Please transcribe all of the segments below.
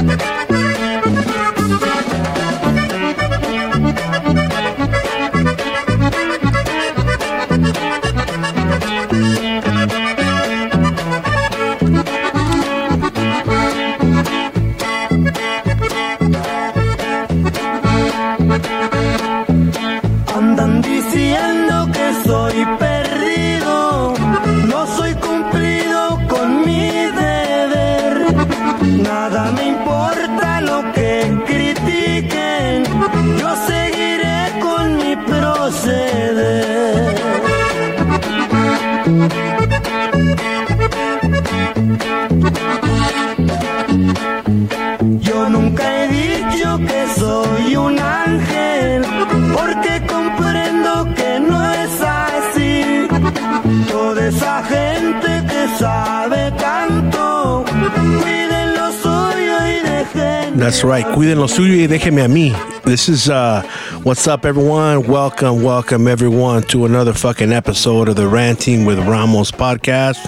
Andan That's right. Cuiden lo suyo y déjeme a mí. This is uh what's up everyone? Welcome, welcome everyone to another fucking episode of the Ranting with Ramos podcast.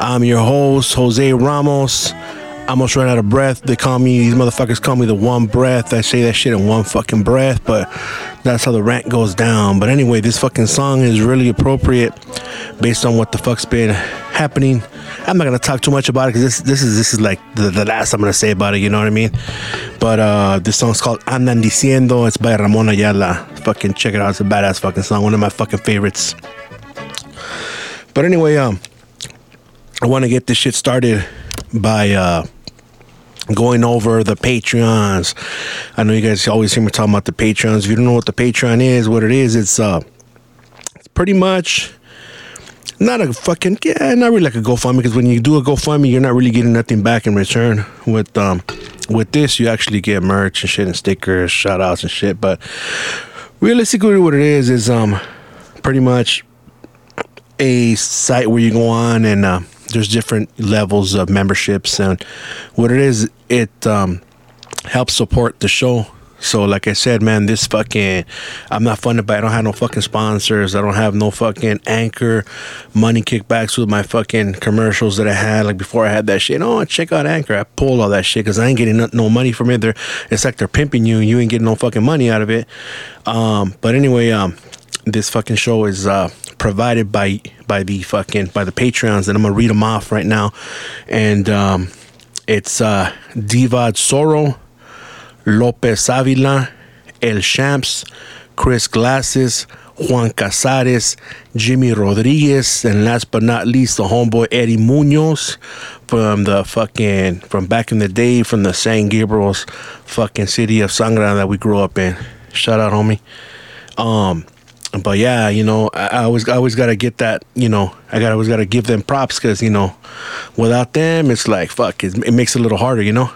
I'm your host, Jose Ramos. I almost ran out of breath. They call me these motherfuckers call me the one breath. I say that shit in one fucking breath, but that's how the rant goes down. But anyway, this fucking song is really appropriate based on what the fuck's been happening. I'm not gonna talk too much about it because this this is this is like the, the last I'm gonna say about it. You know what I mean? But uh, this song's called Andan Diciendo. It's by Ramon Ayala. Fucking check it out. It's a badass fucking song. One of my fucking favorites. But anyway, um, I want to get this shit started by uh going over the Patreons. I know you guys always hear me talking about the Patreons. If you don't know what the Patreon is, what it is, it's uh it's pretty much not a fucking yeah, not really like a GoFundMe because when you do a GoFundMe, you're not really getting nothing back in return. With um with this, you actually get merch and shit and stickers, shout outs and shit. But realistically, what it is is um pretty much a site where you go on and uh, there's different levels of memberships and what it is it um, helps support the show so like i said man this fucking i'm not funded by i don't have no fucking sponsors. I don't have no fucking anchor money kickbacks with my fucking commercials that i had like before i had that shit. Oh check out anchor. I pulled all that shit because i ain't getting no, money from it. They're, it's like they're pimping you. You ain't getting no fucking money out of it. Um, but anyway um, this fucking show is uh, provided by by the fucking by the Patreons, and I'm gonna read them off right now. And um, it's uh, Divad Soro, Lopez Avila, El Champs, Chris Glasses, Juan Casares, Jimmy Rodriguez, and last but not least, the homeboy Eddie Munoz from the fucking from back in the day from the San Gabriel's fucking city of Sangra that we grew up in. Shout out, homie. Um, but yeah, you know, I, I always I always gotta get that. You know, I gotta, always gotta give them props because you know, without them, it's like fuck. It, it makes it a little harder. You know.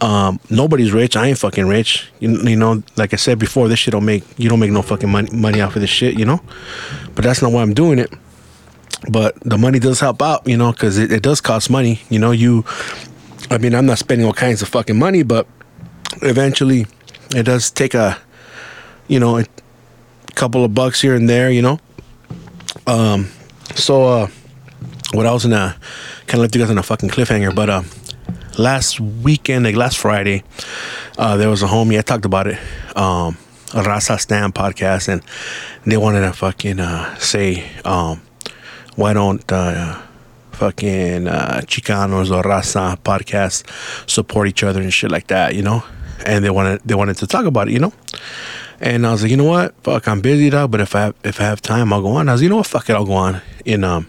Um, nobody's rich. I ain't fucking rich. You, you know, like I said before, this shit don't make you don't make no fucking money money off of this shit. You know, but that's not why I'm doing it. But the money does help out. You know, because it, it does cost money. You know, you. I mean, I'm not spending all kinds of fucking money, but eventually, it does take a. You know, it, couple of bucks here and there, you know. Um, so uh, what I was gonna kind of left you guys on a fucking cliffhanger, but uh, last weekend, like last Friday, uh, there was a homie. I talked about it, um, a Raza Stam podcast, and they wanted to fucking uh, say, um, why don't uh, fucking uh, Chicanos or Raza podcast support each other and shit like that, you know? And they wanted they wanted to talk about it, you know. And I was like, you know what? Fuck, I'm busy, dog. But if I if I have time, I'll go on. I was, like, you know what? Fuck it, I'll go on. And um,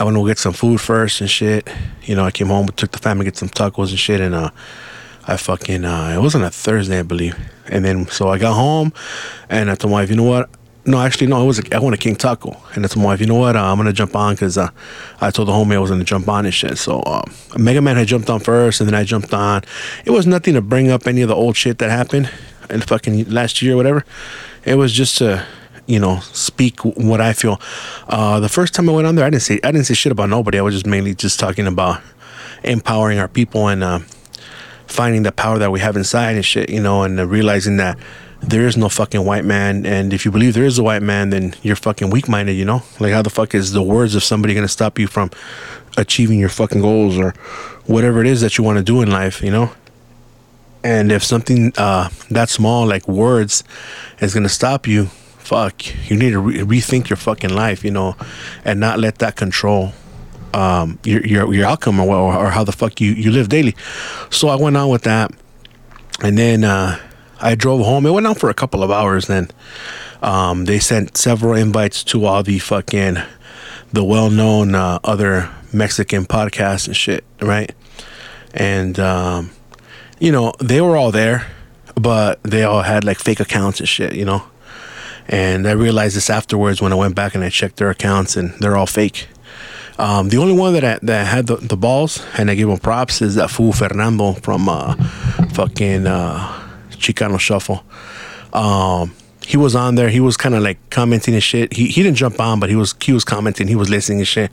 I went to get some food first and shit. You know, I came home, took the family get some tacos and shit, and uh, I fucking uh, it wasn't a Thursday, I believe. And then so I got home, and I told my wife, you know what? No, actually, no. It was a, I went to King Taco, and I told my wife, you know what? Uh, I'm gonna jump on because uh, I told the homie I was gonna jump on and shit. So um, Mega Man had jumped on first, and then I jumped on. It was nothing to bring up any of the old shit that happened in fucking last year or whatever. It was just to, you know, speak what I feel. Uh, the first time I went on there, I didn't say I didn't say shit about nobody. I was just mainly just talking about empowering our people and uh, finding the power that we have inside and shit, you know, and uh, realizing that there is no fucking white man. And if you believe there is a white man, then you're fucking weak minded, you know? Like, how the fuck is the words of somebody gonna stop you from achieving your fucking goals or whatever it is that you want to do in life, you know. And if something uh, that small, like words, is gonna stop you, fuck, you need to re- rethink your fucking life, you know, and not let that control um, your your your outcome or, or, how the fuck you you live daily. So I went on with that, and then uh, I drove home. It went on for a couple of hours. Then um, they sent several invites to all the fucking the well known uh, other Mexican podcasts and shit, right? And um, you know they were all there, but they all had like fake accounts and shit, you know. And I realized this afterwards when I went back and I checked their accounts, and they're all fake. Um, the only one that I, that had the, the balls, and I give him props, is that fool Fernando from uh, fucking uh, Chicano Shuffle. Um, he was on there. He was kind of like commenting and shit. He he didn't jump on, but he was he was commenting. He was listening and shit.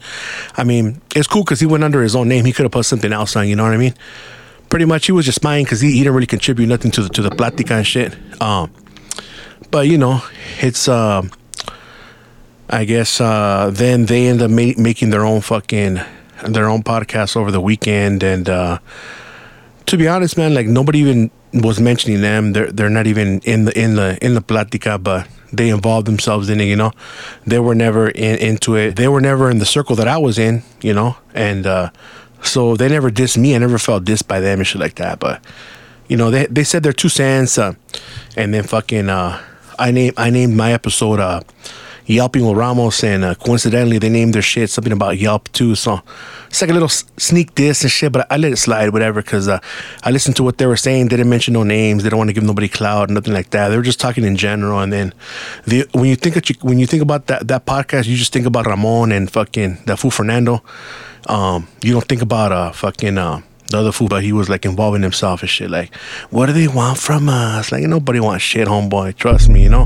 I mean, it's cool because he went under his own name. He could have put something else on. You know what I mean? Pretty much, he was just mine because he, he didn't really contribute nothing to the to the platica and shit. Um, but you know, it's um. I guess uh, then they end up ma- making their own fucking their own podcast over the weekend, and uh, to be honest, man, like nobody even was mentioning them. They're they're not even in the in the in the platica, but they involved themselves in it. You know, they were never in, into it. They were never in the circle that I was in. You know, and uh, so they never dissed me. I never felt dissed by them and shit like that. But you know, they they said they're two cents, uh, and then fucking uh, I named I named my episode uh, Yelping with Ramos, and uh, coincidentally they named their shit something about Yelp too. So it's like a little sneak diss and shit, but I, let it slide, whatever, because uh, I listened to what they were saying. They didn't mention no names. They don't want to give nobody cloud, nothing like that. They were just talking in general. And then the when you think that when you think about that that podcast, you just think about Ramon and fucking that fool Fernando. Um, you don't think about uh fucking uh, the other fool, but he was like involving himself and shit. Like, what do they want from us? Like, nobody wants shit, homeboy. Trust me, you know.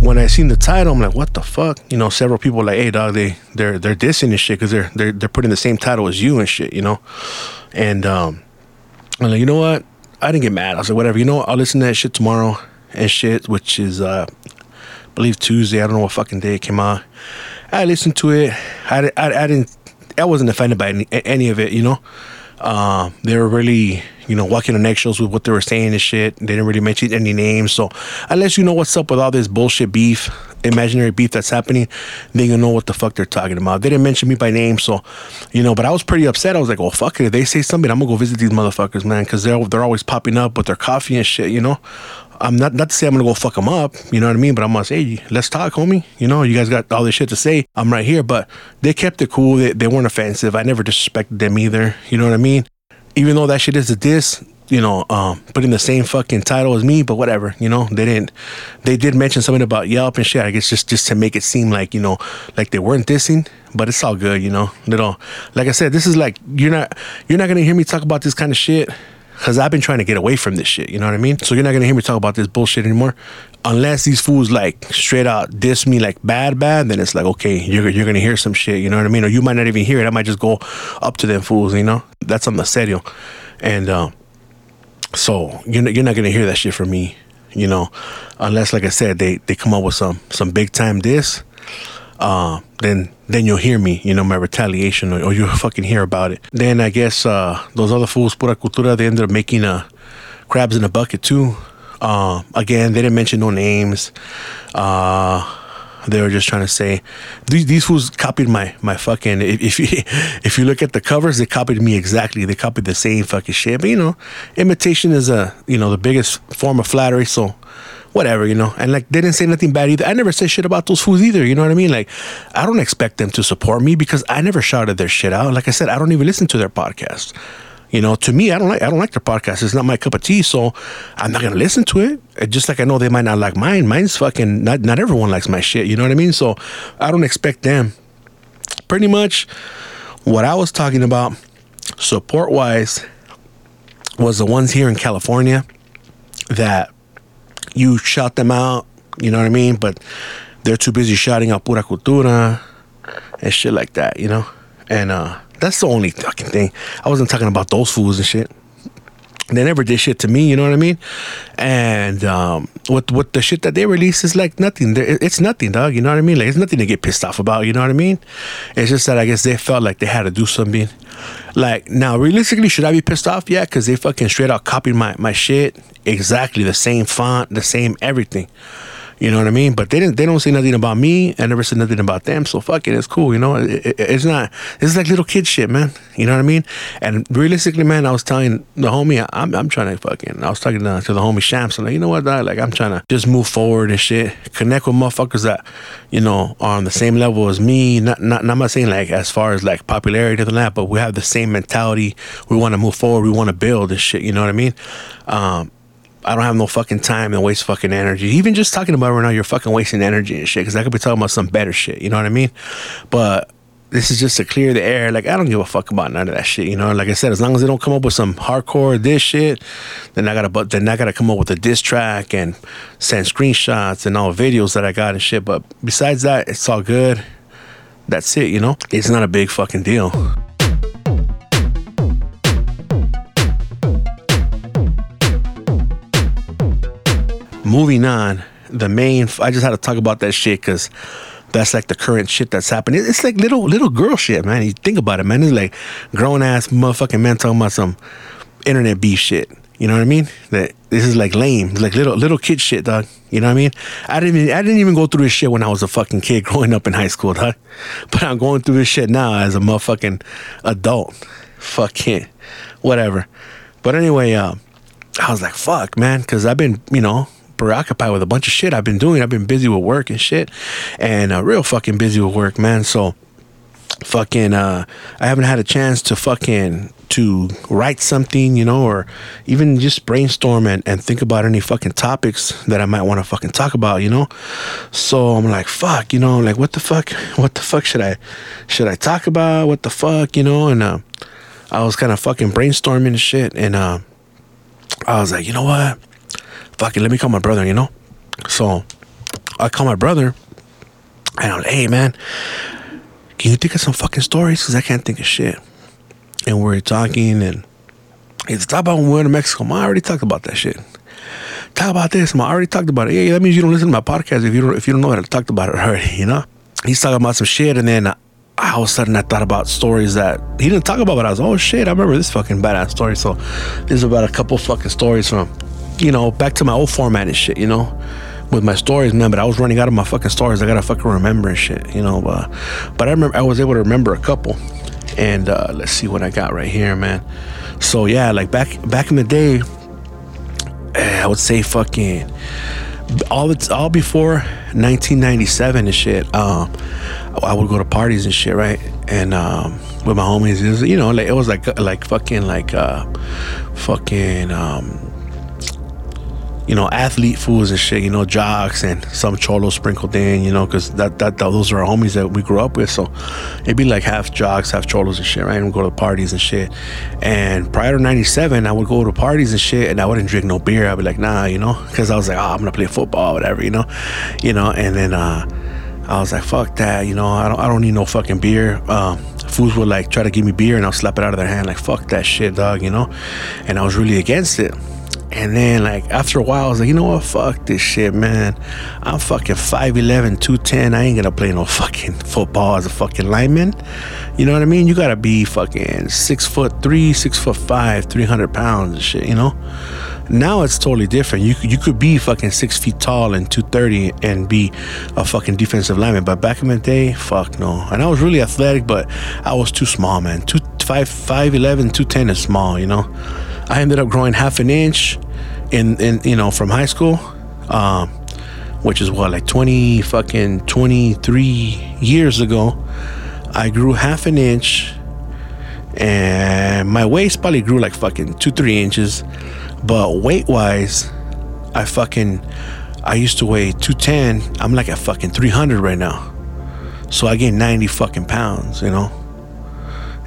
When I seen the title, I'm like, what the fuck? You know, several people like, hey, dog, they they're they're dissing this shit because they're they're they're putting the same title as you and shit, you know. And um, I'm like, you know what? I didn't get mad. I was like, whatever. You know, what? I'll listen to that shit tomorrow and shit, which is uh, I believe Tuesday. I don't know what fucking day it came out. I listened to it. I, I, I didn't. I wasn't offended by any, any of it. You know, uh, they were really you know walking on eggshells with what they were saying and shit. They didn't really mention any names. So unless you know what's up with all this bullshit beef, imaginary beef that's happening, then you know what the fuck they're talking about. They didn't mention me by name, so you know. But I was pretty upset. I was like, well, fuck it. If they say something, I'm gonna go visit these motherfuckers, man, because they're they're always popping up with their coffee and shit. You know. I'm not not to say I'm gonna go fuck them up, you know what I mean. But I'm gonna say, hey, let's talk, homie. You know, you guys got all this shit to say. I'm right here, but they kept it cool. They, they weren't offensive. I never disrespected them either. You know what I mean? Even though that shit is a diss, you know, um, putting the same fucking title as me, but whatever. You know, they didn't. They did mention something about Yelp and shit. I guess just just to make it seem like you know, like they weren't dissing. But it's all good, you know. Little, like I said, this is like you're not you're not gonna hear me talk about this kind of shit because I've been trying to get away from this shit. You know what I mean? So you're not gonna hear me talk about this bullshit anymore, unless these fools like straight out diss me like bad, bad. Then it's like okay, you're you're gonna hear some shit. You know what I mean? Or you might not even hear it. I might just go up to them fools. You know? That's on the serio, and uh, so you're not, you're not gonna hear that shit from me. You know, unless like I said, they they come up with some some big time diss. Uh, then then you'll hear me, you know, my retaliation, or, or you'll fucking hear about it. Then I guess uh, those other fools, pura cultura, they ended up making uh, crabs in a bucket too. Uh, again, they didn't mention no names. Uh, they were just trying to say these these fools copied my my fucking. If, if you if you look at the covers, they copied me exactly. They copied the same fucking shit. But you know, imitation is a you know the biggest form of flattery. So whatever, you know. And like they didn't say nothing bad either. I never said shit about those fools either. You know what I mean? Like I don't expect them to support me because I never shouted their shit out. Like I said, I don't even listen to their podcast. You know, to me, I don't like I don't like their podcast. It's not my cup of tea, so I'm not gonna listen to it. It- Just like I know they might not like mine. Mine's fucking not not everyone likes my shit. You know what I mean? So I don't expect them. Pretty much, what I was talking about, support wise, was the ones here in California that you shout them out, you know what I mean? But they're too busy shouting out pura cultura and shit like that, you know? And uh that's the only fucking thing. I wasn't talking about those fools and shit. They never did shit to me, you know what I mean? And um, with with the shit that they release is like nothing. It's nothing, dog. You know what I mean? Like it's nothing to get pissed off about. You know what I mean? It's just that I guess they felt like they had to do something. Like now, realistically, should I be pissed off? Yeah, because they fucking straight out copied my my shit exactly the same font, the same everything. You know what I mean? But they didn't. They don't say nothing about me. I never said nothing about them. So fuck it. It's cool. You know. It, it, it's not. It's like little kid shit, man. You know what I mean? And realistically, man, I was telling the homie, I'm, I'm trying to fucking. I was talking to, to the homie Shams. I'm like, you know what, dog? Like, I'm trying to just move forward and shit. Connect with motherfuckers that, you know, are on the same level as me. Not, not, not I'm not saying like as far as like popularity and that, but we have the same mentality. We want to move forward. We want to build this shit. You know what I mean? Um, I don't have no fucking time and waste fucking energy. Even just talking about it right now, you're fucking wasting energy and shit. Because I could be talking about some better shit. You know what I mean? But this is just to clear the air. Like I don't give a fuck about none of that shit. You know, like I said, as long as they don't come up with some hardcore this shit, then I gotta but then I gotta come up with a diss track and send screenshots and all videos that I got and shit. But besides that, it's all good. That's it. You know, it's not a big fucking deal. Moving on, the main, I just had to talk about that shit because that's like the current shit that's happening. It's like little little girl shit, man. You think about it, man. It's like grown ass motherfucking men talking about some internet beef shit. You know what I mean? That this is like lame. It's like little little kid shit, dog. You know what I mean? I didn't even I didn't even go through this shit when I was a fucking kid growing up in high school, dog. But I'm going through this shit now as a motherfucking adult. Fucking whatever. But anyway, uh, I was like, fuck, man, because I've been, you know, preoccupied with a bunch of shit I've been doing. I've been busy with work and shit, and uh, real fucking busy with work, man. So fucking uh I haven't had a chance to fucking to write something, you know, or even just brainstorm and, and think about any fucking topics that I might want to fucking talk about, you know? So I'm like, fuck, you know, like what the fuck what the fuck should I should I talk about? What the fuck, you know? And uh I was kind of fucking brainstorming shit and uh I was like, you know what? Fuck it, let me call my brother, you know? So I call my brother and I'm like, hey, man, can you think of some fucking stories? Because I can't think of shit. And we're talking and it's talk about when we went to Mexico. Man, I already talked about that shit. Talk about this. Man, I already talked about it. Yeah, that means you don't listen to my podcast if you don't if you don't know that I talked about it already, you know? He's talking about some shit and then all of a sudden I thought about stories that he didn't talk about, but I was, oh shit, I remember this fucking badass story. So this is about a couple fucking stories from you know, back to my old format and shit, you know, with my stories, man. But I was running out of my fucking stories. I gotta fucking remember and shit, you know. Uh, but I remember I was able to remember a couple. And uh, let's see what I got right here, man. So yeah, like back back in the day, eh, I would say fucking all it's all before 1997 and shit. Um, I would go to parties and shit, right? And um, with my homies, was, you know, like it was like like fucking like uh, fucking um, you know, athlete fools and shit, you know, jocks and some cholo sprinkled in, you know, because that, that, that, those are our homies that we grew up with. So it'd be like half jocks, half cholos and shit, right? And we go to parties and shit. And prior to 97, I would go to parties and shit and I wouldn't drink no beer. I'd be like, nah, you know, because I was like, oh, I'm going to play football, whatever, you know, you know, and then, uh, I was like, fuck that, you know, I don't, I don't need no fucking beer. Um, fools would like try to give me beer and I'll slap it out of their hand, like, fuck that shit, dog, you know? And I was really against it. And then, like, after a while, I was like, you know what? Fuck this shit, man. I'm fucking 5'11, 210. I ain't gonna play no fucking football as a fucking lineman. You know what I mean? You gotta be fucking six foot three, six foot five, 300 pounds and shit, you know? Now it's totally different. You, you could be fucking six feet tall and 230 and be a fucking defensive lineman. But back in the day, fuck no. And I was really athletic, but I was too small, man. Two, five, 5'11, 210 is small, you know? I ended up growing half an inch in, in you know, from high school, um, which is what, like 20 fucking 23 years ago. I grew half an inch and my waist probably grew like fucking two, three inches. But weight wise, I fucking, I used to weigh 210. I'm like at fucking 300 right now. So I gained 90 fucking pounds, you know?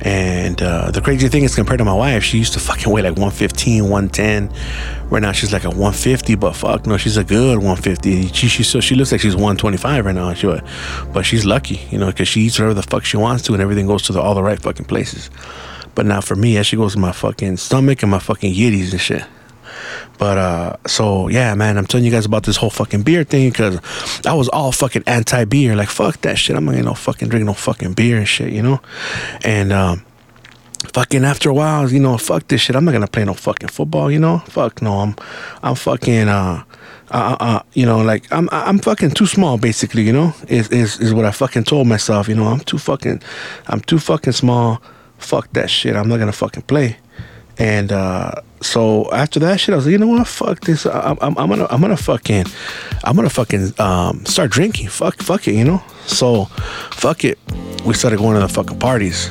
And uh, the crazy thing is, compared to my wife, she used to fucking weigh like 115, 110. Right now, she's like a 150, but fuck no, she's a good 150. She she so she looks like she's 125 right now. She, but she's lucky, you know, because she eats whatever the fuck she wants to, and everything goes to the, all the right fucking places. But now for me, that shit goes to my fucking stomach and my fucking yiddies and shit. But uh, so yeah, man, I'm telling you guys about this whole fucking beer thing because I was all fucking anti beer. Like fuck that shit. I'm not gonna no fucking drink no fucking beer and shit, you know. And um, fucking after a while, you know, fuck this shit. I'm not gonna play no fucking football, you know. Fuck no, I'm, I'm fucking, uh, uh, uh, you know, like I'm, I'm fucking too small, basically, you know. Is is is what I fucking told myself, you know. I'm too fucking, I'm too fucking small. Fuck that shit. I'm not gonna fucking play. And uh, so after that shit, I was like, you know what? Fuck this. I'm, I'm, I'm gonna, I'm gonna fucking, I'm gonna fucking um, start drinking. Fuck, fuck it, you know. So, fuck it. We started going to the fucking parties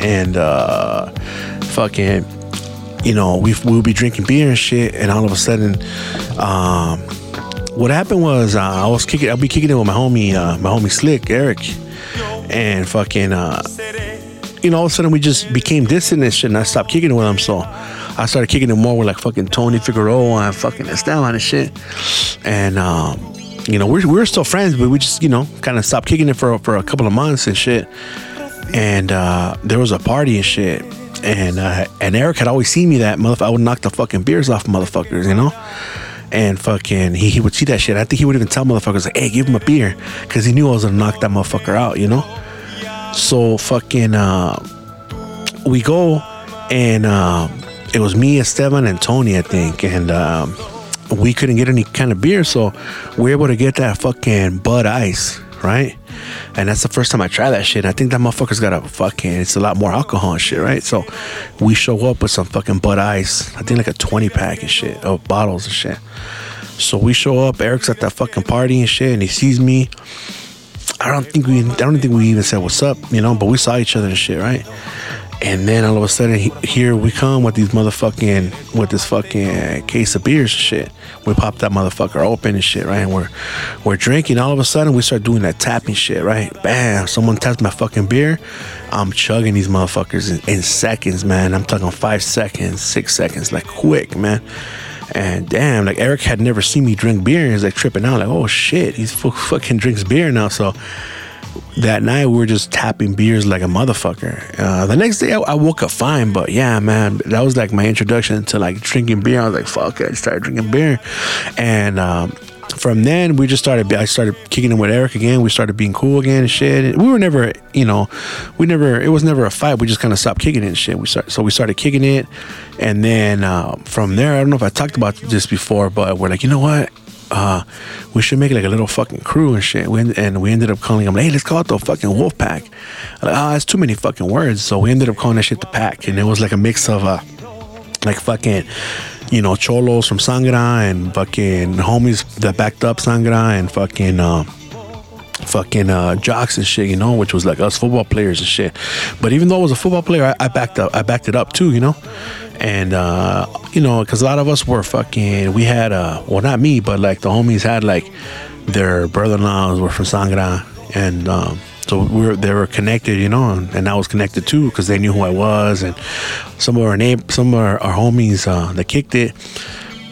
and uh, fucking, you know, we we'll be drinking beer and shit, and all of a sudden, um, what happened was uh, I was kicking, I'll be kicking it with my homie, uh, my homie Slick Eric, and fucking, uh, you know, all of a sudden we just became distant and shit, and I stopped kicking it with him, so. I started kicking it more with like fucking Tony Figueroa and fucking Esteban and shit. And um, you know, we're we're still friends, but we just, you know, kind of stopped kicking it for for a couple of months and shit and uh, there was a party and shit. And uh, and Eric had always seen me that motherfucker. I would knock the fucking beers off motherfuckers, you know. And fucking, he, he would see that shit. I think he would even tell motherfuckers like, "Hey, give him a beer," because he knew I was gonna knock that motherfucker out, you know. So fucking, uh, we go, and uh, it was me, Esteban, and Tony, I think, and um, we couldn't get any kind of beer, so we are able to get that fucking Bud Ice, right? And that's the first time I tried that shit. I think that motherfucker's got a fucking, it's a lot more alcohol and shit, right? So we show up with some fucking Bud Ice. I think like a 20 pack and shit of bottles and shit. So we show up. Eric's at that fucking party and shit, and he sees me. I don't think we, I don't think we even said what's up, you know, but we saw each other and shit, right? And then all of a sudden, he, here we come with these motherfucking, with this fucking case of beers and shit. We pop that motherfucker open and shit, right? And we're, we're drinking. All of a sudden, we start doing that tapping shit, right? Bam! Someone taps my fucking beer. I'm chugging these motherfuckers in, in seconds, man. I'm talking five seconds, six seconds, like quick, man. And damn, like Eric had never seen me drink beer. He's like tripping out, like, oh shit, he's fucking drinks beer now. So that night we were just tapping beers like a motherfucker. Uh, the next day I, I, woke up fine, but yeah, man, that was like my introduction to like drinking beer. I was like, fuck I started drinking beer, and um, from then we just started. I started kicking it with Eric again. We started being cool again and shit. We were never, you know, we never. It was never a fight. We just kind of stopped kicking it and shit. We start, so we started kicking it, and then uh, from there, I don't know if I talked about this before, but we're like, you know what? uh, we should make like a little fucking crew and shit. We, and we ended up calling them, hey, let's call it the fucking Wolf Pack. Like, oh, that's too many fucking words. So we ended up calling that shit the Pack. And it was like a mix of, uh, like fucking, you know, cholos from Sangra and fucking homies that backed up Sangra and fucking, uh, fucking uh, jocks and shit, you know, which was like us football players and shit. But even though I was a football player, I, I backed up, I backed it up too, you know and uh, you know, because a lot of us were fucking. We had uh, well, not me, but like the homies had like their brother-in-laws were from Sangra, and um, so we were they were connected, you know, and, and I was connected too because they knew who I was, and some of our name, some of our, our homies uh, that kicked it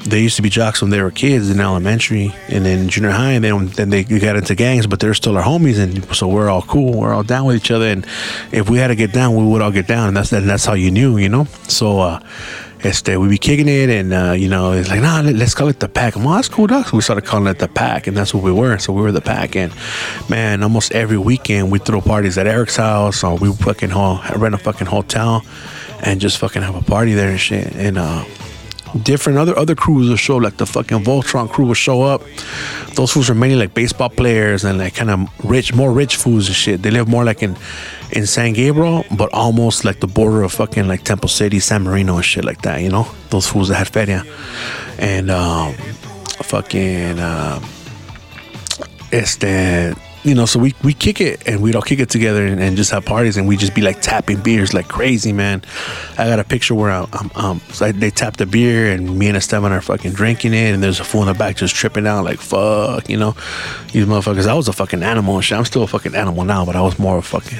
they used to be jocks when they were kids in elementary and then junior high, and then then they got into gangs, but they're still our homies, and so we're all cool, we're all down with each other, and if we had to get down, we would all get down, and that's and that's how you knew, you know. So, uh, este, we be kicking it, and uh, you know, it's like, nah, let's call it the pack. I'm, well, that's cool. So we started calling it the pack, and that's what we were. So we were the pack, and man, almost every weekend we throw parties at Eric's house, or we fucking rent a fucking hotel, and just fucking have a party there and shit, and uh different other other crews will show like the fucking Voltron crew will show up. Those fools are mainly like baseball players and like kind of rich, more rich fools and shit. They live more like in in San Gabriel, but almost like the border of fucking like Temple City, San Marino and shit like that. You know, those fools that had feria and um, fucking uh, este you know, so we, we kick it and we'd all kick it together and, and, just have parties and we'd just be like tapping beers like crazy, man. I got a picture where I'm, I'm um, so I, they tap the beer and me and Esteban are fucking drinking it and there's a fool in the back just tripping out like fuck, you know, these motherfuckers. I was a fucking animal and shit. I'm still a fucking animal now, but I was more of a fucking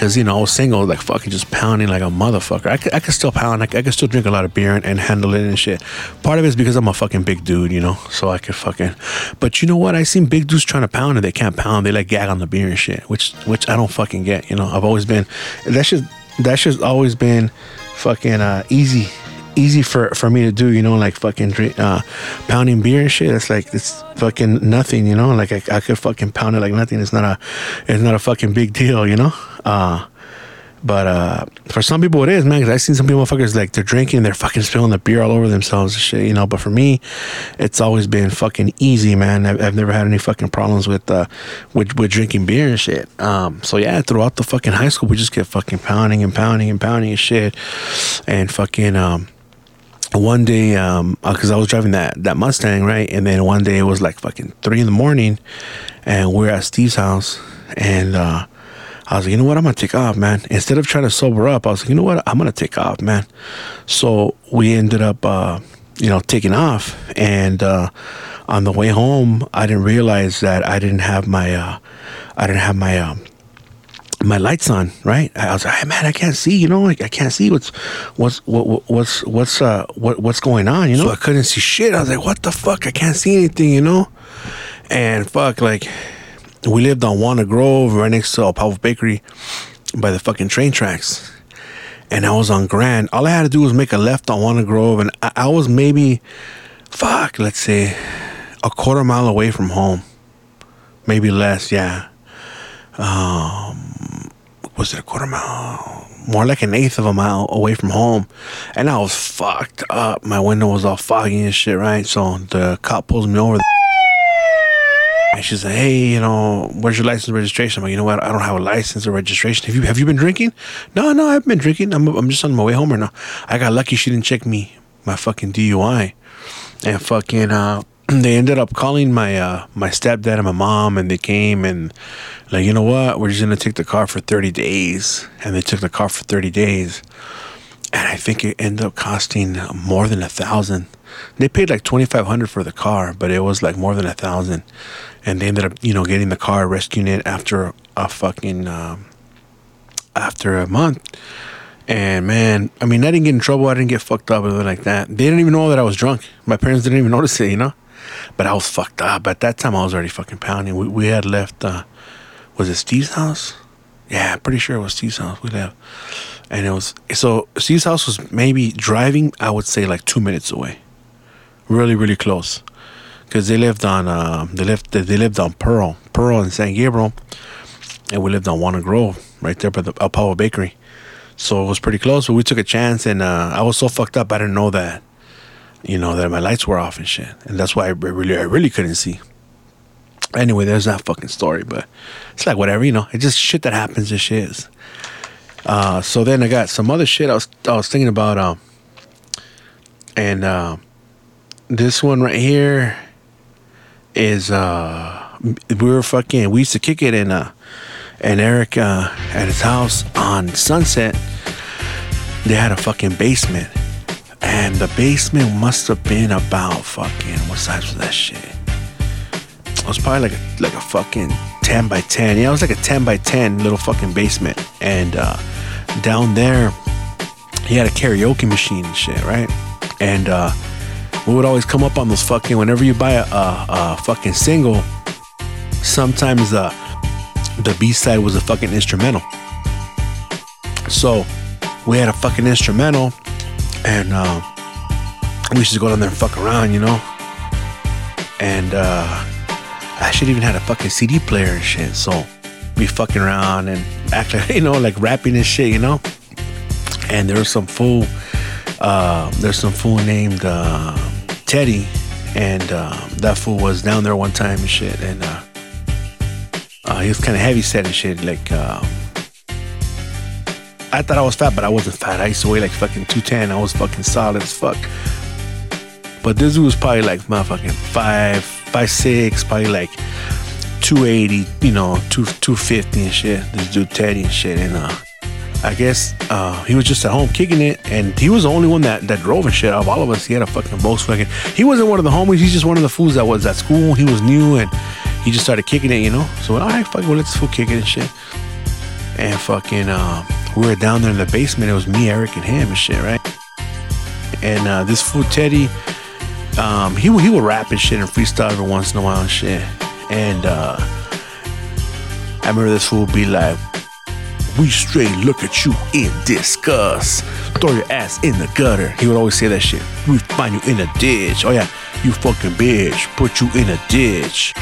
because you know I was single, like fucking just pounding like a motherfucker. I could, I could still pound, I could, I could still drink a lot of beer and, and, handle it and shit. Part of it is because I'm a fucking big dude, you know, so I could fucking. But you know what? I seen big dudes trying to pound and they can't pound. They like gag on the beer and shit, which which I don't fucking get. You know, I've always been that shit that's just always been fucking uh, easy easy for for me to do you know like fucking drink, uh pounding beer and shit it's like it's fucking nothing you know like I, I could fucking pound it like nothing it's not a it's not a fucking big deal you know uh but uh, for some people it is, man. Because I've seen some people fuckers like they're drinking, they're fucking spilling the beer all over themselves and shit, you know. But for me, it's always been fucking easy, man. I've, I've never had any fucking problems with uh, with with drinking beer and shit. Um, so yeah, throughout the fucking high school, we just get fucking pounding and pounding and pounding and shit, and fucking um one day um because i was driving that that mustang right and then one day it was like fucking three in the morning and we're at steve's house and uh I was like, you know what? I'm gonna take off, man. Instead of trying to sober up, I was like, you know what? I'm gonna take off, man. So we ended up, uh, you know, taking off. And uh, on the way home, I didn't realize that I didn't have my, uh, I didn't have my, um, my lights on. Right? I was like, hey, man, I can't see. You know, like I can't see what's, what's, what, what's, what's, uh, what, what's going on. You know, so I couldn't see shit. I was like, what the fuck? I can't see anything. You know, and fuck, like we lived on Walnut Grove, right next to El Pavo Bakery, by the fucking train tracks. And I was on Grand. All I had to do was make a left on Walnut Grove, and I, I was maybe, fuck, let's say, a quarter mile away from home, maybe less. Yeah. Um, was it a quarter mile? More like an eighth of a mile away from home, and I was fucked up. My window was all foggy and shit, right? So the cop pulls me over. And she's like, "Hey, you know, where's your license registration?" I'm like, "You know what? I don't have a license or registration. Have you have you been drinking?" No, no, I've been drinking. I'm I'm just on my way home right now. I got lucky she didn't check me my fucking DUI, and fucking uh, they ended up calling my uh my stepdad and my mom, and they came and like, you know what? We're just gonna take the car for 30 days, and they took the car for 30 days, and I think it ended up costing more than a thousand. They paid like 2,500 for the car, but it was like more than a thousand and they ended up, you know, getting the car, rescuing it after a fucking um, after a month. And man, I mean, I didn't get in trouble. I didn't get fucked up or anything like that. They didn't even know that I was drunk. My parents didn't even notice it, you know. But I was fucked up. At that time, I was already fucking pounding. We, we had left. Uh, was it Steve's house? Yeah, pretty sure it was Steve's house. We left, and it was so Steve's house was maybe driving. I would say like two minutes away. Really, really close because they lived on uh, they lived they lived on Pearl, Pearl and San Gabriel, and we lived on Walnut Grove, right there by the El Pavo Bakery. So it was pretty close, but we took a chance, and uh, I was so fucked up I didn't know that, you know, that my lights were off and shit, and that's why I really I really couldn't see. Anyway, there's that fucking story, but it's like whatever, you know, it's just shit that happens. This shit is. Uh, so then I got some other shit I was I was thinking about, um, and uh, this one right here is uh we were fucking we used to kick it in uh and Eric uh at his house on Sunset they had a fucking basement and the basement must have been about fucking what size was that shit? It was probably like a like a fucking ten by ten. Yeah, it was like a ten by ten little fucking basement. And uh down there he had a karaoke machine and shit, right? And uh we would always come up on those fucking whenever you buy a, a, a fucking single sometimes the the b-side was a fucking instrumental. So we had a fucking instrumental and uh, we used to go down there and fuck around you know? And uh, i should even had a fucking cd player and shit so be fucking around and act like you know like rapping and shit you know? And there was some fool uh, there's some fool named uh, Teddy, and uh, that fool was down there one time and shit, and uh, uh, he was kind of heavy set and shit. Like, um, I thought I was fat, but I wasn't fat. I used to weigh like fucking 210. I was fucking solid as fuck. But this dude was probably like motherfucking five, five six, probably like 280, you know, two 250 and shit. This dude Teddy and shit, and uh, I guess uh, he was just at home kicking it, and he was the only one that, that drove and shit. Of all of us, he had a fucking Volkswagen. He wasn't one of the homies. He's just one of the fools that was at school. He was new, and he just started kicking it, you know. So all right, fucking, well, let's fool kick it and shit. And fucking, uh, we were down there in the basement. It was me, Eric, and him and shit, right? And uh, this fool Teddy, um, he he would rap and shit and freestyle every once in a while and shit. And uh, I remember this fool be like we straight look at you in disgust. Throw your ass in the gutter. He would always say that shit. We find you in a ditch. Oh yeah, you fucking bitch. Put you in a ditch.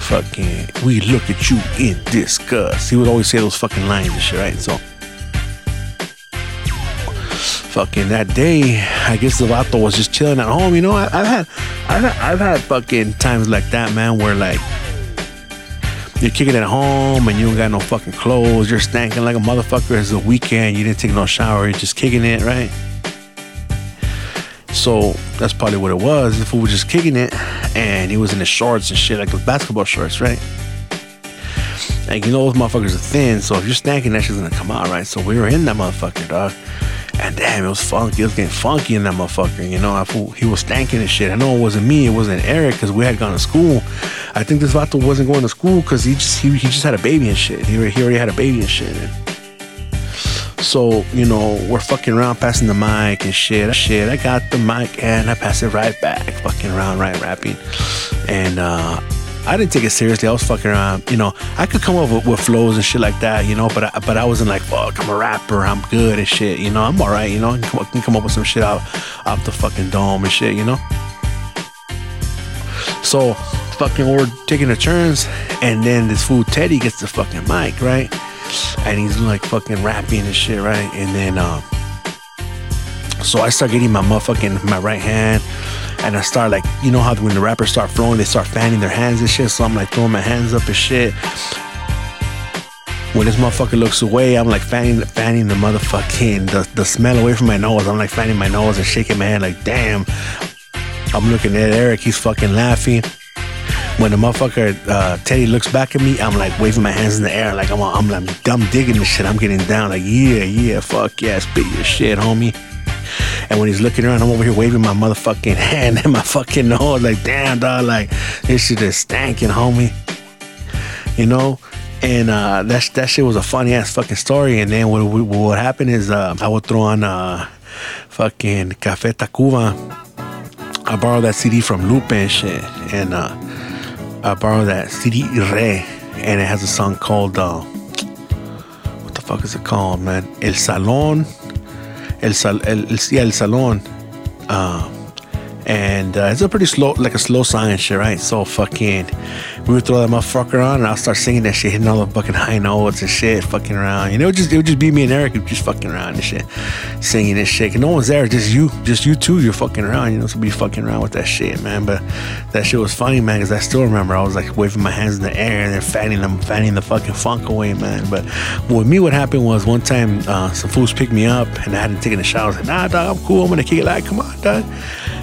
Fucking, we look at you in disgust. He would always say those fucking lines and shit, right? So, fucking that day, I guess the vato was just chilling at home. You know, I, have had, I've had, I've had fucking times like that, man, where like you're kicking it at home and you don't got no fucking clothes. You're stanking like a motherfucker. It's the weekend. You didn't take no shower. You're just kicking it, right? So that's probably what it was. The fool was just kicking it and he was in his shorts and shit, like those basketball shorts, right? And you know those motherfuckers are thin, so if you're stanking, that shit's gonna come out, right? So we were in that motherfucker, dog. And damn, it was funky. It was getting funky in that motherfucker. You know, I he was stanking and shit. I know it wasn't me. It wasn't Eric because we had gone to school. I think this vato wasn't going to school because he just he, he just had a baby and shit. He, he already had a baby and shit. So, you know, we're fucking around passing the mic and shit. Shit, I got the mic and I pass it right back, fucking around, right, rapping. And uh I didn't take it seriously. I was fucking around. You know, I could come up with, with flows and shit like that. You know, but I, but I wasn't like, fuck, I'm a rapper. I'm good and shit. You know, I'm all right. You know, I can come, I can come up with some shit out off the fucking dome and shit. You know. So, fucking, we're taking the turns, and then this fool Teddy gets the fucking mic, right? And he's like fucking rapping and shit, right? And then, um, so I start getting my motherfucking my right hand and I start like, you know how when the rappers start flowing, they start fanning their hands and shit. So I'm like throwing my hands up and shit. When this motherfucker looks away, I'm like fanning, fanning the motherfucking the, the smell away from my nose. I'm like fanning my nose and shaking my head like, damn. I'm looking at Eric. He's fucking laughing. When the motherfucker uh, Teddy looks back at me, I'm like waving my hands in the air like I'm I'm, I'm, I'm digging this shit. I'm getting down like yeah yeah fuck yeah spit your shit homie. And when he's looking around, I'm over here waving my motherfucking hand and my fucking nose, like, damn, dog, like, this shit is stanking, homie. You know? And uh, that, that shit was a funny ass fucking story. And then what, what happened is uh, I would throw on uh, fucking Cafe Tacuba. I borrowed that CD from Lupe and shit. And uh, I borrowed that CD Re. And it has a song called, uh, what the fuck is it called, man? El Salón El, Sal, el, el, yeah, el Salon. Uh, and uh, it's a pretty slow, like a slow song and shit, right? So fucking, we would throw that motherfucker on, and I'll start singing that shit, hitting all the fucking high notes and shit, fucking around. You know, it would just it would just be me and Eric, just fucking around and shit, singing and shit. And no one's there, just you, just you two. You're fucking around, you know, so be fucking around with that shit, man. But that shit was funny, man, because I still remember I was like waving my hands in the air and then fanning them, fanning the fucking funk away, man. But with me, what happened was one time uh, some fools picked me up and I hadn't taken a shower. I said, Nah, dog, I'm cool. I'm gonna kick it like, come on, dog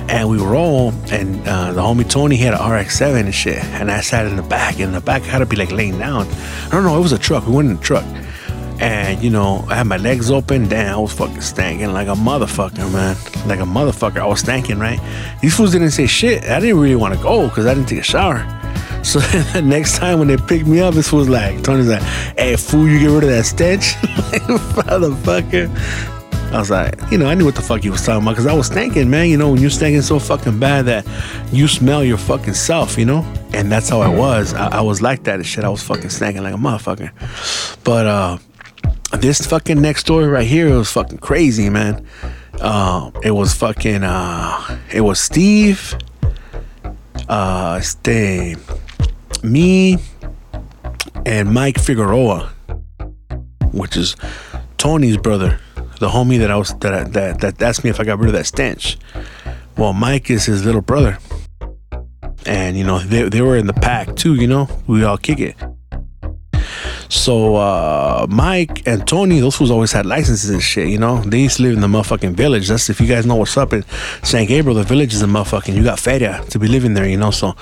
and we roll and uh, the homie Tony had an RX-7 and shit. And I sat in the back and the back had to be like laying down. I don't know it was a truck. We went in the truck. And you know I had my legs open. Damn I was fucking stanking like a motherfucker man. Like a motherfucker. I was stanking right? These fools didn't say shit. I didn't really want to go because I didn't take a shower. So the next time when they picked me up, this was like, Tony's like, hey, fool, you get rid of that stench? motherfucker. I was like, you know, I knew what the fuck he was talking about because I was thinking, man, you know, when you're stinking so fucking bad that you smell your fucking self, you know? And that's how I was. I, I was like that and shit. I was fucking stinking like a motherfucker. But uh this fucking next story right here, it was fucking crazy, man. Uh, it was fucking uh it was Steve, uh stay me and Mike Figueroa, which is Tony's brother the homie that I was that that that asked me if I got rid of that stench. Well, Mike is his little brother, and you know they they were in the pack too. You know, we all kick it. So uh, Mike and Tony, those fools always had licenses and shit. You know, they used to live in the motherfucking village. That's if you guys know what's up in San Gabriel. The village is a motherfucking. You got feria to be living there. You know, so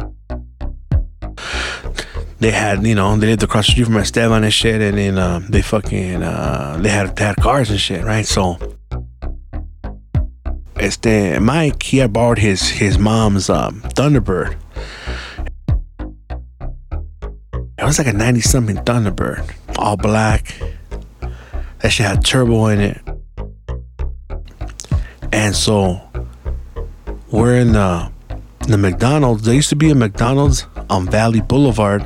they had, you know, they lived across the street from Esteban and shit, and then uh, they fucking, uh, they had, they had cars and shit, right? So, este, Mike, he had borrowed his, his mom's um, Thunderbird. It was like a 90 something Thunderbird, all black. That shit had turbo in it. And so, we're in the, the McDonald's. There used to be a McDonald's on Valley Boulevard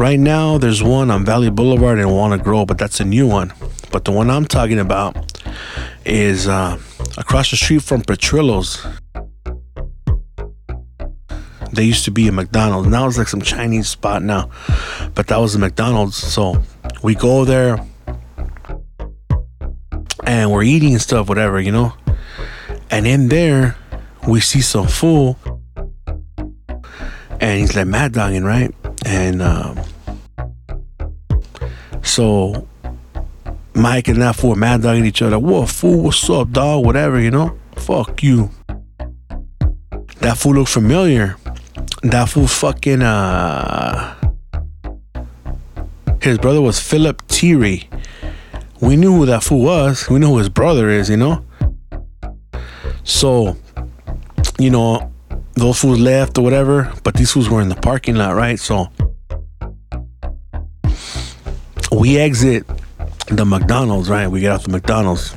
right now there's one on Valley Boulevard in Walnut Grove, but that's a new one. But the one I'm talking about is uh, across the street from Petrillo's. They used to be a McDonald's. Now it's like some Chinese spot now. But that was a McDonald's. So we go there and we're eating and stuff, whatever, you know. And in there, we see some fool. And he's like mad dogging, right? And um, so Mike and that fool mad dogging each other. What fool? What's up, dog? Whatever, you know? Fuck you. That fool looked familiar. That fool fucking uh his brother was Philip Thierry. We knew who that fool was. We know who his brother is, you know? So, you know, those fools left or whatever, but these fools were in the parking lot, right? So we exit the McDonald's, right? We get off the McDonald's.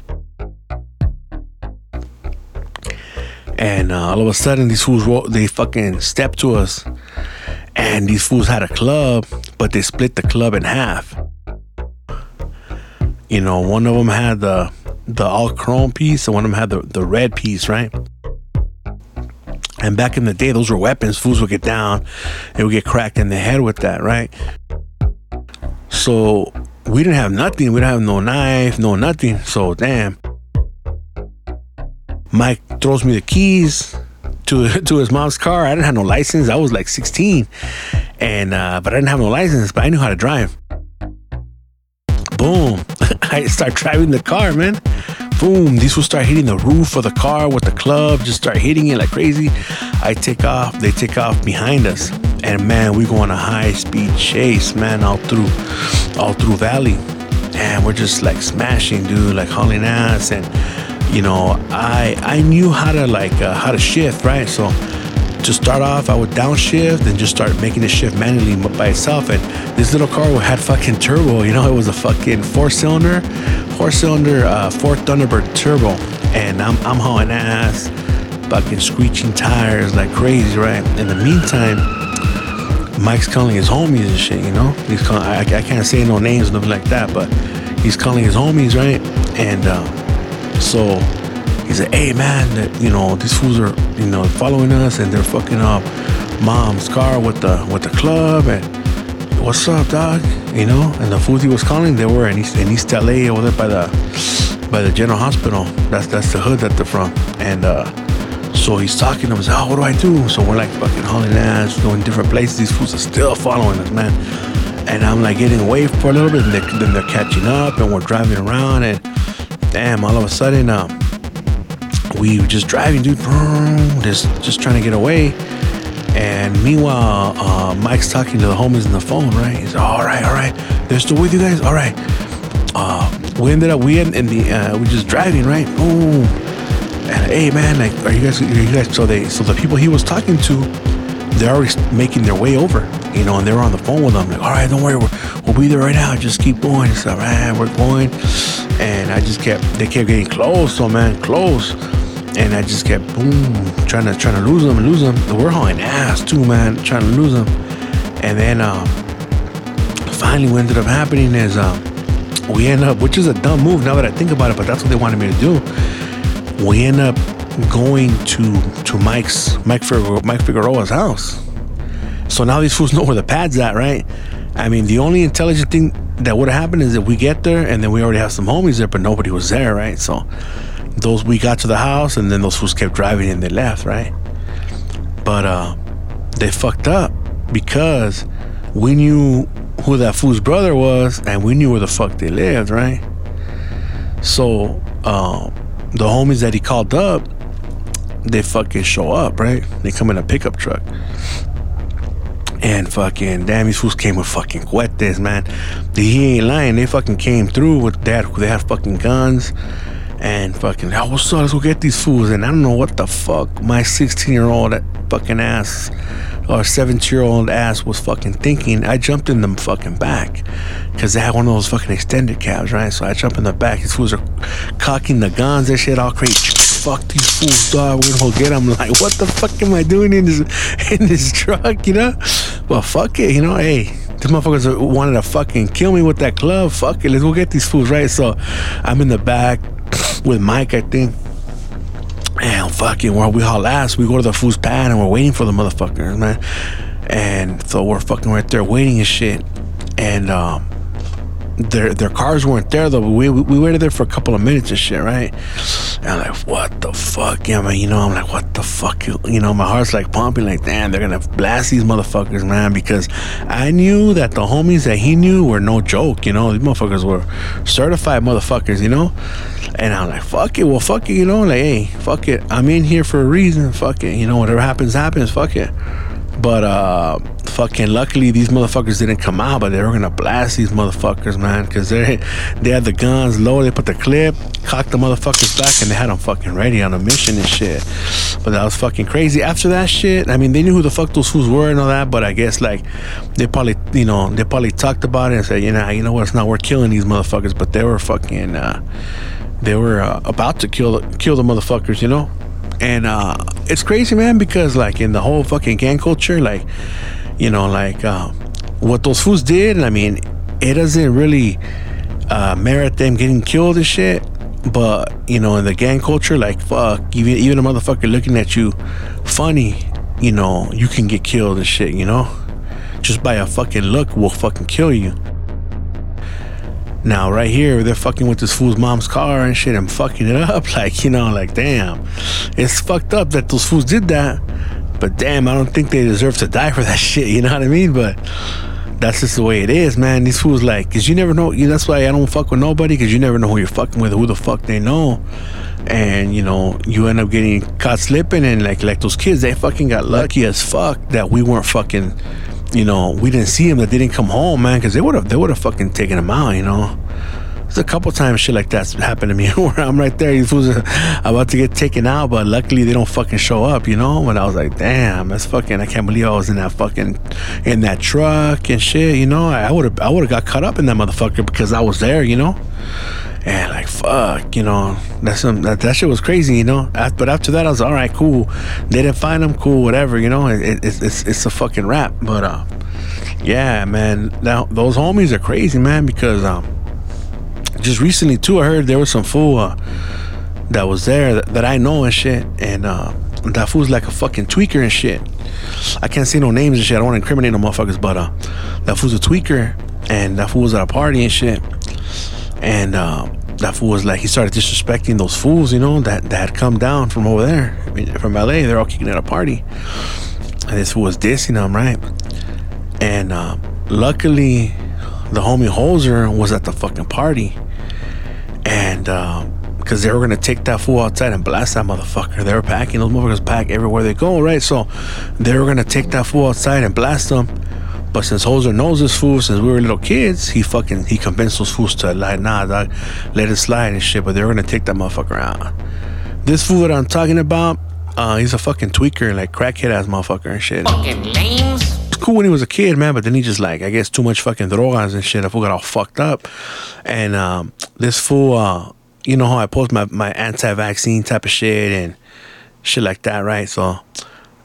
And uh, all of a sudden, these fools, ro- they fucking step to us. And these fools had a club, but they split the club in half. You know, one of them had the the all chrome piece, and one of them had the, the red piece, right? And back in the day, those were weapons. Fools would get down, they would get cracked in the head with that, right? So we didn't have nothing. We didn't have no knife, no nothing. So damn. Mike throws me the keys to to his mom's car. I didn't have no license. I was like 16, and uh, but I didn't have no license. But I knew how to drive. Boom! I start driving the car, man. Boom! These will start hitting the roof of the car with the club. Just start hitting it like crazy. I take off. They take off behind us, and man, we go on a high speed chase, man, all through, all through Valley, and we're just like smashing, dude, like hauling ass and you know, I I knew how to like uh, how to shift, right? So to start off, I would downshift and just start making the shift manually by itself. And this little car had fucking turbo, you know, it was a fucking four cylinder, four cylinder, uh, Ford Thunderbird turbo. And I'm I'm hauling ass, fucking screeching tires like crazy, right? In the meantime. Mike's calling his homies and shit, you know. He's calling. I, I can't say no names, nothing like that, but he's calling his homies, right? And uh, so he said, "Hey man, that you know these fools are you know following us and they're fucking up mom's car with the with the club and what's up, dog? You know." And the fools he was calling, they were in East, in East LA over there by the by the General Hospital. That's that's the hood that they're from. And uh, so he's talking to. Said, "Oh, what do I do?" So we're like fucking hauling ass, going different places. These fools are still following us, man. And I'm like getting away for a little bit, and they, then they're catching up, and we're driving around, and damn, all of a sudden, um, we were just driving, dude, just just trying to get away. And meanwhile, uh, Mike's talking to the homies on the phone, right? He's all right, all right. They're still with you guys, all right. Uh, we ended up, we in, in the, uh, we just driving, right? Boom. And hey, man, like, are you guys, are you guys? So they, so the people he was talking to, they're already making their way over, you know, and they're on the phone with them, like, all right, don't worry, we're, we'll be there right now. Just keep going. It's right, we're going. And I just kept, they kept getting close, so man, close. And I just kept boom, trying to trying to lose them and lose them. We're hauling ass too, man, trying to lose them. And then um, finally, what ended up happening is um, we end up, which is a dumb move now that I think about it, but that's what they wanted me to do. We end up going to to Mike's Mike Figueroa, Mike Figueroa's house. So now these fools know where the pad's at, right? I mean, the only intelligent thing that would have happened is that we get there and then we already have some homies there, but nobody was there, right? So those we got to the house and then those fools kept driving and they left, right? But uh they fucked up because we knew who that fool's brother was and we knew where the fuck they lived, right? So uh, the homies that he called up, they fucking show up, right? They come in a pickup truck. And fucking damn, these fools came with fucking cuetes, man. He ain't lying. They fucking came through with that. They had fucking guns and fucking, oh, what's up? Let's go get these fools. And I don't know what the fuck my 16 year old fucking ass or 17 year old ass was fucking thinking. I jumped in the fucking back because they had one of those fucking extended cabs, right? So I jump in the back. These fools are cocking the guns and shit all crazy. Fuck these fools, dog. We're gonna go get them. Like, what the fuck am I doing in this in this truck, you know? Well, fuck it, you know. Hey, these motherfuckers wanted to fucking kill me with that club. Fuck it, let's go get these fools, right? So I'm in the back with Mike, I think. And fucking where we haul ass, we go to the fool's pad and we're waiting for the motherfuckers, man. And so we're fucking right there waiting and shit. And um their their cars weren't there though. But we we waited there for a couple of minutes and shit, right? And I'm like, what the fuck? Yeah, man. You know, I'm like, what the fuck? You know, my heart's like pumping. Like, damn, they're gonna blast these motherfuckers, man. Because I knew that the homies that he knew were no joke. You know, these motherfuckers were certified motherfuckers. You know. And I'm like, fuck it. Well, fuck it. You know, like, hey, fuck it. I'm in here for a reason. Fuck it. You know, whatever happens, happens. Fuck it. But uh, fucking luckily these motherfuckers didn't come out, but they were gonna blast these motherfuckers, man, because they they had the guns low. They put the clip, cocked the motherfuckers back, and they had them fucking ready on a mission and shit. But that was fucking crazy. After that shit, I mean, they knew who the fuck those fools were and all that, but I guess like they probably, you know, they probably talked about it and said, you know, you know what, it's not worth killing these motherfuckers, but they were fucking, uh, they were uh, about to kill kill the motherfuckers, you know and uh, it's crazy, man, because like in the whole fucking gang culture, like you know, like uh, what those fools did. I mean, it doesn't really uh, merit them getting killed and shit. But you know, in the gang culture, like fuck, even even a motherfucker looking at you funny, you know, you can get killed and shit. You know, just by a fucking look will fucking kill you. Now, right here, they're fucking with this fool's mom's car and shit and fucking it up. Like, you know, like, damn. It's fucked up that those fools did that. But damn, I don't think they deserve to die for that shit. You know what I mean? But that's just the way it is, man. These fools, like, because you never know. That's why I don't fuck with nobody because you never know who you're fucking with, who the fuck they know. And, you know, you end up getting caught slipping. And, like, like those kids, they fucking got lucky as fuck that we weren't fucking you know, we didn't see him that they didn't come home, man, because they would have they would have fucking taken him out, you know. There's a couple times shit like that's happened to me where I'm right there, are about to get taken out, but luckily they don't fucking show up, you know. But I was like, damn, that's fucking. I can't believe I was in that fucking in that truck and shit, you know. I would have I would have got caught up in that motherfucker because I was there, you know. And like fuck, you know, that's some that, that shit was crazy, you know. But after that, I was all right, cool. They didn't find him, cool, whatever, you know. It, it, it's it's it's a fucking rap, but uh, yeah, man. Now those homies are crazy, man, because um, just recently too, I heard there was some fool uh, that was there that, that I know and shit, and uh, that fool's like a fucking tweaker and shit. I can't say no names and shit. I don't want to incriminate no motherfuckers, but uh, that fool's a tweaker, and that fool was at a party and shit and uh, that fool was like he started disrespecting those fools, you know, that that had come down from over there, I mean, from LA. They're all kicking at a party, and this fool was dissing them, right? And uh, luckily, the homie Holzer was at the fucking party, and because uh, they were gonna take that fool outside and blast that motherfucker. They were packing those motherfuckers pack everywhere they go, right? So they were gonna take that fool outside and blast them but since Holzer knows this fool since we were little kids, he fucking he convinced those fools to like, nah, dog, let it slide and shit. But they were gonna take that motherfucker out. This fool that I'm talking about, uh, he's a fucking tweaker, and like crackhead ass motherfucker and shit. Fucking lames. It's cool when he was a kid, man, but then he just like I guess too much fucking drogas and shit. I fool got all fucked up. And um, this fool, uh, you know how I post my my anti-vaccine type of shit and shit like that, right? So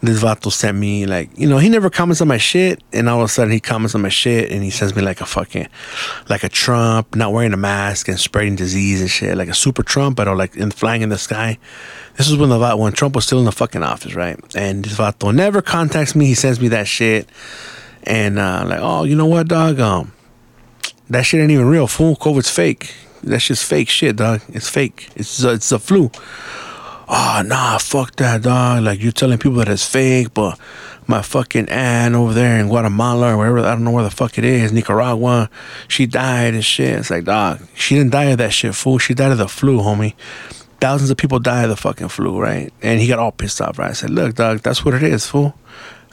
this vato sent me like you know he never comments on my shit and all of a sudden he comments on my shit and he sends me like a fucking like a Trump not wearing a mask and spreading disease and shit like a super Trump but like in flying in the sky. This was when the when Trump was still in the fucking office, right? And this vato never contacts me. He sends me that shit and uh, like oh you know what dog um that shit ain't even real. Fool, COVID's fake. That's just fake shit, dog. It's fake. It's it's a flu oh nah, fuck that dog. Like you're telling people that it's fake, but my fucking aunt over there in Guatemala or wherever I don't know where the fuck it is, Nicaragua, she died and shit. It's like dog, she didn't die of that shit, fool. She died of the flu, homie. Thousands of people die of the fucking flu, right? And he got all pissed off, right? I said, look, dog, that's what it is, fool.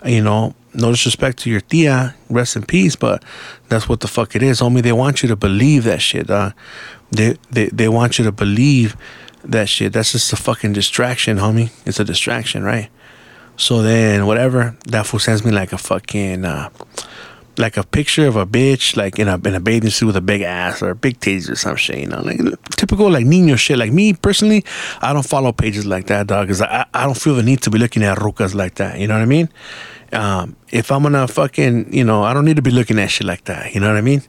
You know, no disrespect to your tia, rest in peace, but that's what the fuck it is, homie. They want you to believe that shit, dog. They they they want you to believe that shit. That's just a fucking distraction, homie. It's a distraction, right? So then, whatever, that fool sends me like a fucking uh, like a picture of a bitch like in a in a bathing suit with a big ass or a big titties or some shit, you know, like typical like Nino shit. Like me personally, I don't follow pages like that, dog, because I I don't feel the need to be looking at rucas like that. You know what I mean? Um, if I'm gonna fucking, you know, I don't need to be looking at shit like that. You know what I mean?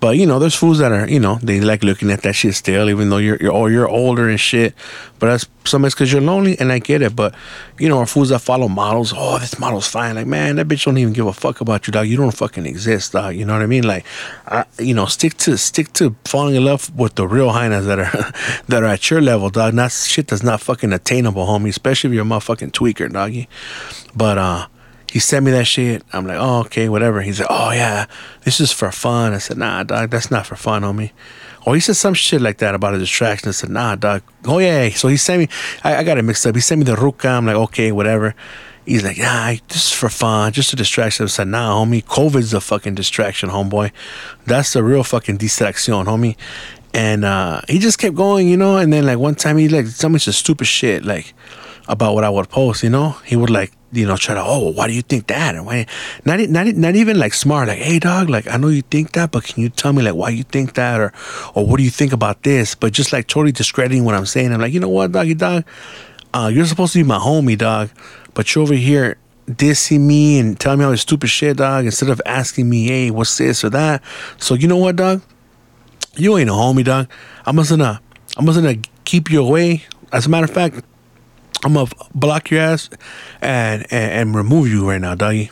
But you know, there's fools that are, you know, they like looking at that shit still, even though you're you're oh, you're older and shit. But that's some it's because you're lonely, and I get it. But you know, our fools that follow models, oh, this model's fine. Like, man, that bitch don't even give a fuck about you, dog. You don't fucking exist, dog. You know what I mean? Like, I, you know, stick to stick to falling in love with the real hyenas that are that are at your level, dog. Not shit that's not fucking attainable, homie. Especially if you're a motherfucking tweaker, doggy. But uh he sent me that shit. I'm like, oh, okay, whatever. He's like, oh, yeah, this is for fun. I said, nah, dog, that's not for fun, homie. Or he said some shit like that about a distraction. I said, nah, dog. Oh, yeah. So he sent me, I, I got it mixed up. He sent me the ruka. I'm like, okay, whatever. He's like, yeah, this is for fun, just a distraction. I said, nah, homie, COVID's a fucking distraction, homeboy. That's the real fucking distraction, homie. And uh, he just kept going, you know. And then like one time he like told me some stupid shit like about what I would post, you know. He would like you know, try to, oh, why do you think that? And why, not, not, not even like smart, like, hey, dog, like, I know you think that, but can you tell me, like, why you think that? Or, or what do you think about this? But just like totally discrediting what I'm saying. I'm like, you know what, doggy dog? Uh, you're supposed to be my homie, dog, but you're over here dissing me and telling me all this stupid shit, dog, instead of asking me, hey, what's this or that? So, you know what, dog? You ain't a homie, dog. I'm just gonna, I'm just gonna keep you away. As a matter of fact, I'm gonna block your ass and, and, and remove you right now, doggy.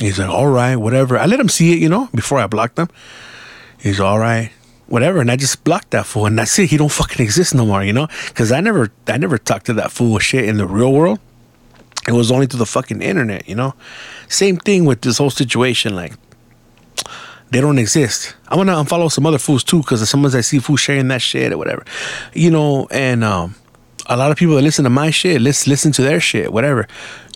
He's like, all right, whatever. I let him see it, you know, before I blocked him. He's all right, whatever, and I just blocked that fool, and that's it. He don't fucking exist no more, you know, because I never, I never talked to that fool shit in the real world. It was only through the fucking internet, you know. Same thing with this whole situation, like they don't exist. I'm gonna unfollow some other fools too, because sometimes I see fools sharing that shit or whatever, you know, and um a lot of people that listen to my shit, let's listen to their shit, whatever.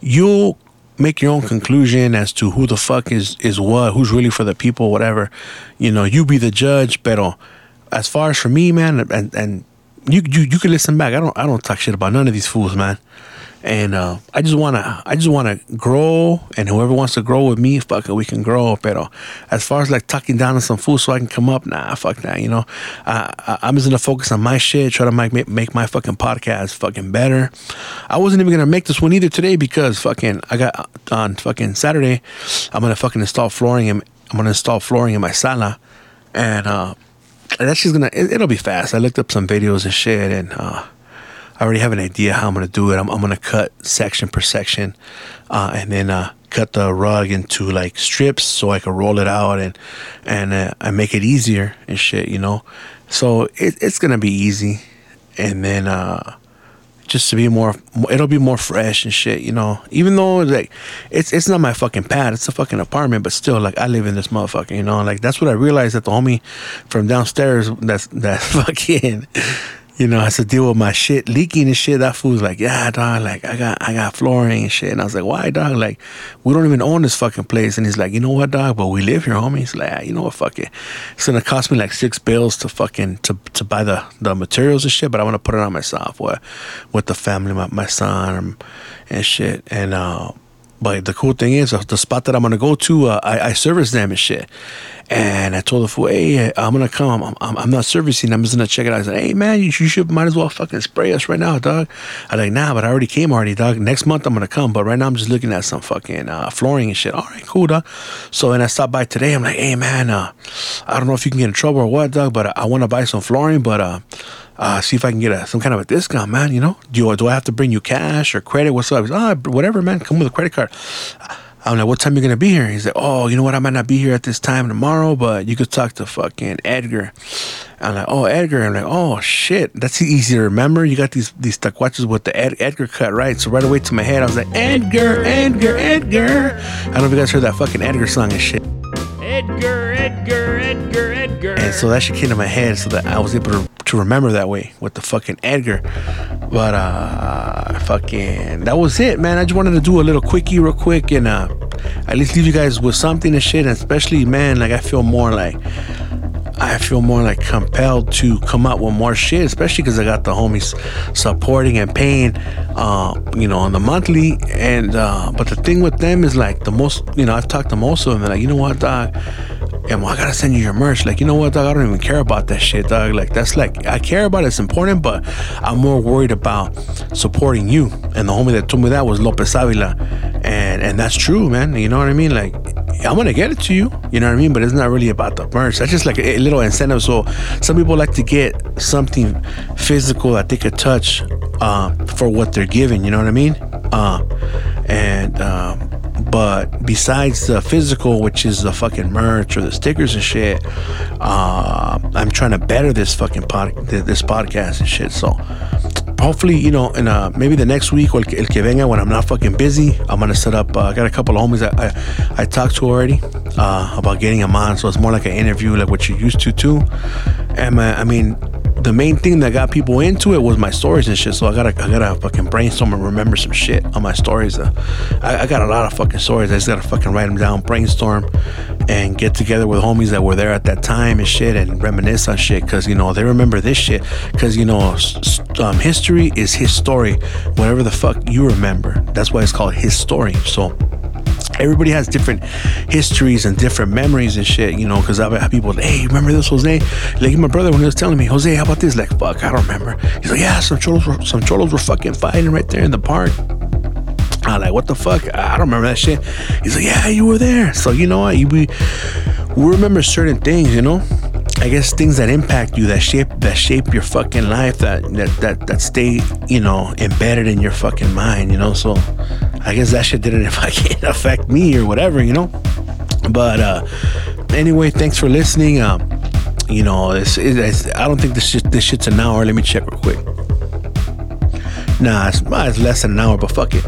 You'll make your own conclusion as to who the fuck is is what, who's really for the people, whatever. You know, you be the judge. But as far as for me, man, and and you you you can listen back. I don't I don't talk shit about none of these fools, man and uh, I just wanna I just wanna grow, and whoever wants to grow with me, fuck it, we can grow. Pero as far as like tucking down on some food so I can come up, nah, fuck that. You know, I, I am just gonna focus on my shit, try to make make my fucking podcast fucking better. I wasn't even gonna make this one either today because fucking I got on fucking Saturday, I'm gonna fucking install flooring and I'm gonna install flooring in my sala, and uh, that's just gonna it, it'll be fast. I looked up some videos and shit, and uh I already have an idea how I'm going to do it. I'm, I'm going to cut section per section uh, and then uh, cut the rug into like strips so I can roll it out and and uh, and make it easier and shit, you know. So it, it's gonna be easy, and then uh, just to be more, it'll be more fresh and shit, you know. Even though like it's it's not my fucking pad, it's a fucking apartment, but still like I live in this motherfucker, you know. Like that's what I realized that the homie from downstairs that's that fucking you know, I had to deal with my shit leaking and shit. That fool's like, yeah, dog, like I got I got flooring and shit. And I was like, why, dog? Like, we don't even own this fucking place. And he's like, you know what, dog? But we live here, homie. He's like, ah, you know what, fuck it. It's gonna cost me like six bills to fucking to to buy the the materials and shit. But I want to put it on myself with with the family, my my son and, shit. And uh, but the cool thing is, the spot that I'm gonna go to, uh, I, I service them and shit. And I told the fool, hey, I'm gonna come. I'm, I'm, I'm, not servicing. I'm just gonna check it out. I said, hey man, you, you, should might as well fucking spray us right now, dog. I like, nah, but I already came already, dog. Next month I'm gonna come, but right now I'm just looking at some fucking uh, flooring and shit. All right, cool, dog. So when I stopped by today, I'm like, hey man, uh, I don't know if you can get in trouble or what, dog, but I, I want to buy some flooring, but uh, uh, see if I can get a, some kind of a discount, man. You know, do do I have to bring you cash or credit? What's up? Oh, whatever, man. Come with a credit card. I'm like, what time you gonna be here? He's like, oh, you know what? I might not be here at this time tomorrow, but you could talk to fucking Edgar. I'm like, oh, Edgar. I'm like, oh shit, that's easy to remember. You got these these taquachos with the Ed- Edgar cut, right? So right away to my head, I was like, Edgar, Edgar, Edgar. I don't know if you guys heard that fucking Edgar song and shit. Edgar, Edgar, Edgar, Edgar. And so that shit came to my head so that I was able to, to remember that way with the fucking Edgar. But uh fucking that was it, man. I just wanted to do a little quickie real quick and uh at least leave you guys with something and shit. And especially, man, like I feel more like I feel more like compelled to come out with more shit, especially because I got the homies supporting and paying, uh, you know, on the monthly. And uh, but the thing with them is like the most, you know, I've talked to most of them. They're like, you know what, dog. And well, I gotta send you your merch. Like, you know what, dog? I don't even care about that shit, dog. Like, that's like I care about it. It's important, but I'm more worried about supporting you. And the homie that told me that was Lopez Avila, and and that's true, man. You know what I mean? Like, I'm gonna get it to you. You know what I mean? But it's not really about the merch. That's just like a, a little incentive. So some people like to get something physical that they could touch uh, for what they're giving. You know what I mean? Uh, and uh, but besides the physical, which is the fucking merch or the stickers and shit, uh, I'm trying to better this fucking pod, this podcast and shit. So hopefully, you know, in uh, maybe the next week or el, que venga when I'm not fucking busy, I'm gonna set up. Uh, I got a couple of homies that I, I talked to already uh, about getting them on, so it's more like an interview, like what you're used to too. And uh, I mean, the main thing that got people into it was my stories and shit. So I gotta I gotta fucking brainstorm and remember some shit on my stories. Uh, I, I, got a lot of fucking stories. I just gotta fucking write them down, brainstorm, and get together with homies that were there at that time and shit, and reminisce on shit. Cause you know they remember this shit. Cause you know um, history is his story. Whatever the fuck you remember, that's why it's called his story. So everybody has different histories and different memories and shit, you know, because I've had people, hey, remember this, Jose? Like my brother when he was telling me, Jose, how about this? Like, fuck, I don't remember. He's like, yeah, some cholos were, some cholos were fucking fighting right there in the park. I'm like, what the fuck? I don't remember that shit. He's like, yeah, you were there. So you know what? We, we remember certain things, you know. I guess things that impact you, that shape, that shape your fucking life, that that that that stay, you know, embedded in your fucking mind, you know. So I guess that shit didn't fucking affect me or whatever, you know. But uh, anyway, thanks for listening. Um, you know, it's, it's, I don't think this shit, this shit's an hour. Let me check real quick. Nah, it's, it's, less than an hour, but fuck it.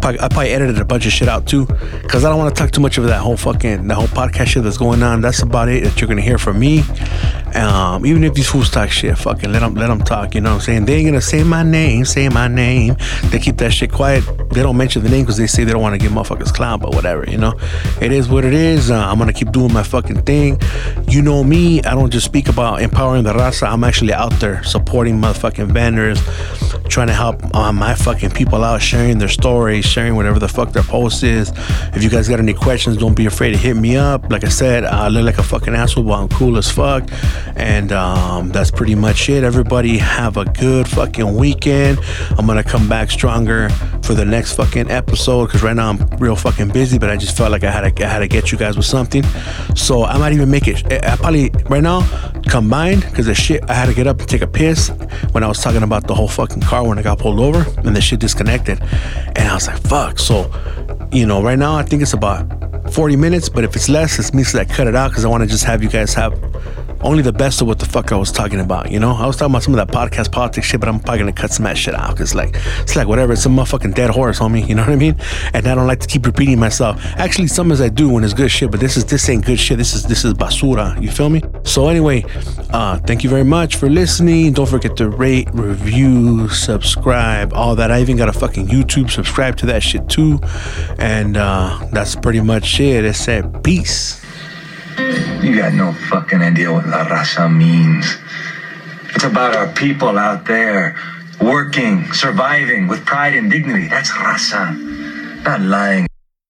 Probably, I probably edited a bunch of shit out too, because I don't want to talk too much of that whole fucking, the whole podcast shit that's going on. That's about it that you're gonna hear from me. Um, even if these fools talk shit, fucking let them let them talk. You know what I'm saying? They ain't gonna say my name, say my name. They keep that shit quiet. They don't mention the name because they say they don't want to give motherfuckers clown, but whatever. You know, it is what it is. Uh, I'm gonna keep doing my fucking thing. You know me. I don't just speak about empowering the raza. I'm actually out there supporting motherfucking vendors, trying to help uh, my fucking people out, sharing their stories, sharing whatever the fuck their post is. If you guys got any questions, don't be afraid to hit me up. Like I said, I look like a fucking asshole, but I'm cool as fuck. And um, that's pretty much it. Everybody have a good fucking weekend. I'm gonna come back stronger for the next fucking episode because right now I'm real fucking busy, but I just felt like I had to I had to get you guys with something. So I might even make it. I probably right now combined because the shit I had to get up and take a piss when I was talking about the whole fucking car when I got pulled over and the shit disconnected, and I was like fuck. So you know right now I think it's about 40 minutes, but if it's less, it's me that I cut it out because I want to just have you guys have only the best of what the fuck I was talking about. You know, I was talking about some of that podcast politics shit, but I'm probably gonna cut some of that shit out because like it's like whatever. It's a motherfucking dead horse, homie. You know what I mean? And I don't like to keep repeating myself. Actually, some as I do when it's good shit, but this is this ain't good shit. This is this is basura. You feel me? So anyway, uh, thank you very much for listening. Don't forget to rate, review, subscribe, all that. I even got a fucking YouTube. Subscribe to that shit too. And uh, that's pretty much it. It said peace. You got no fucking idea what La Raza means. It's about our people out there, working, surviving with pride and dignity. That's Raza. Not lying.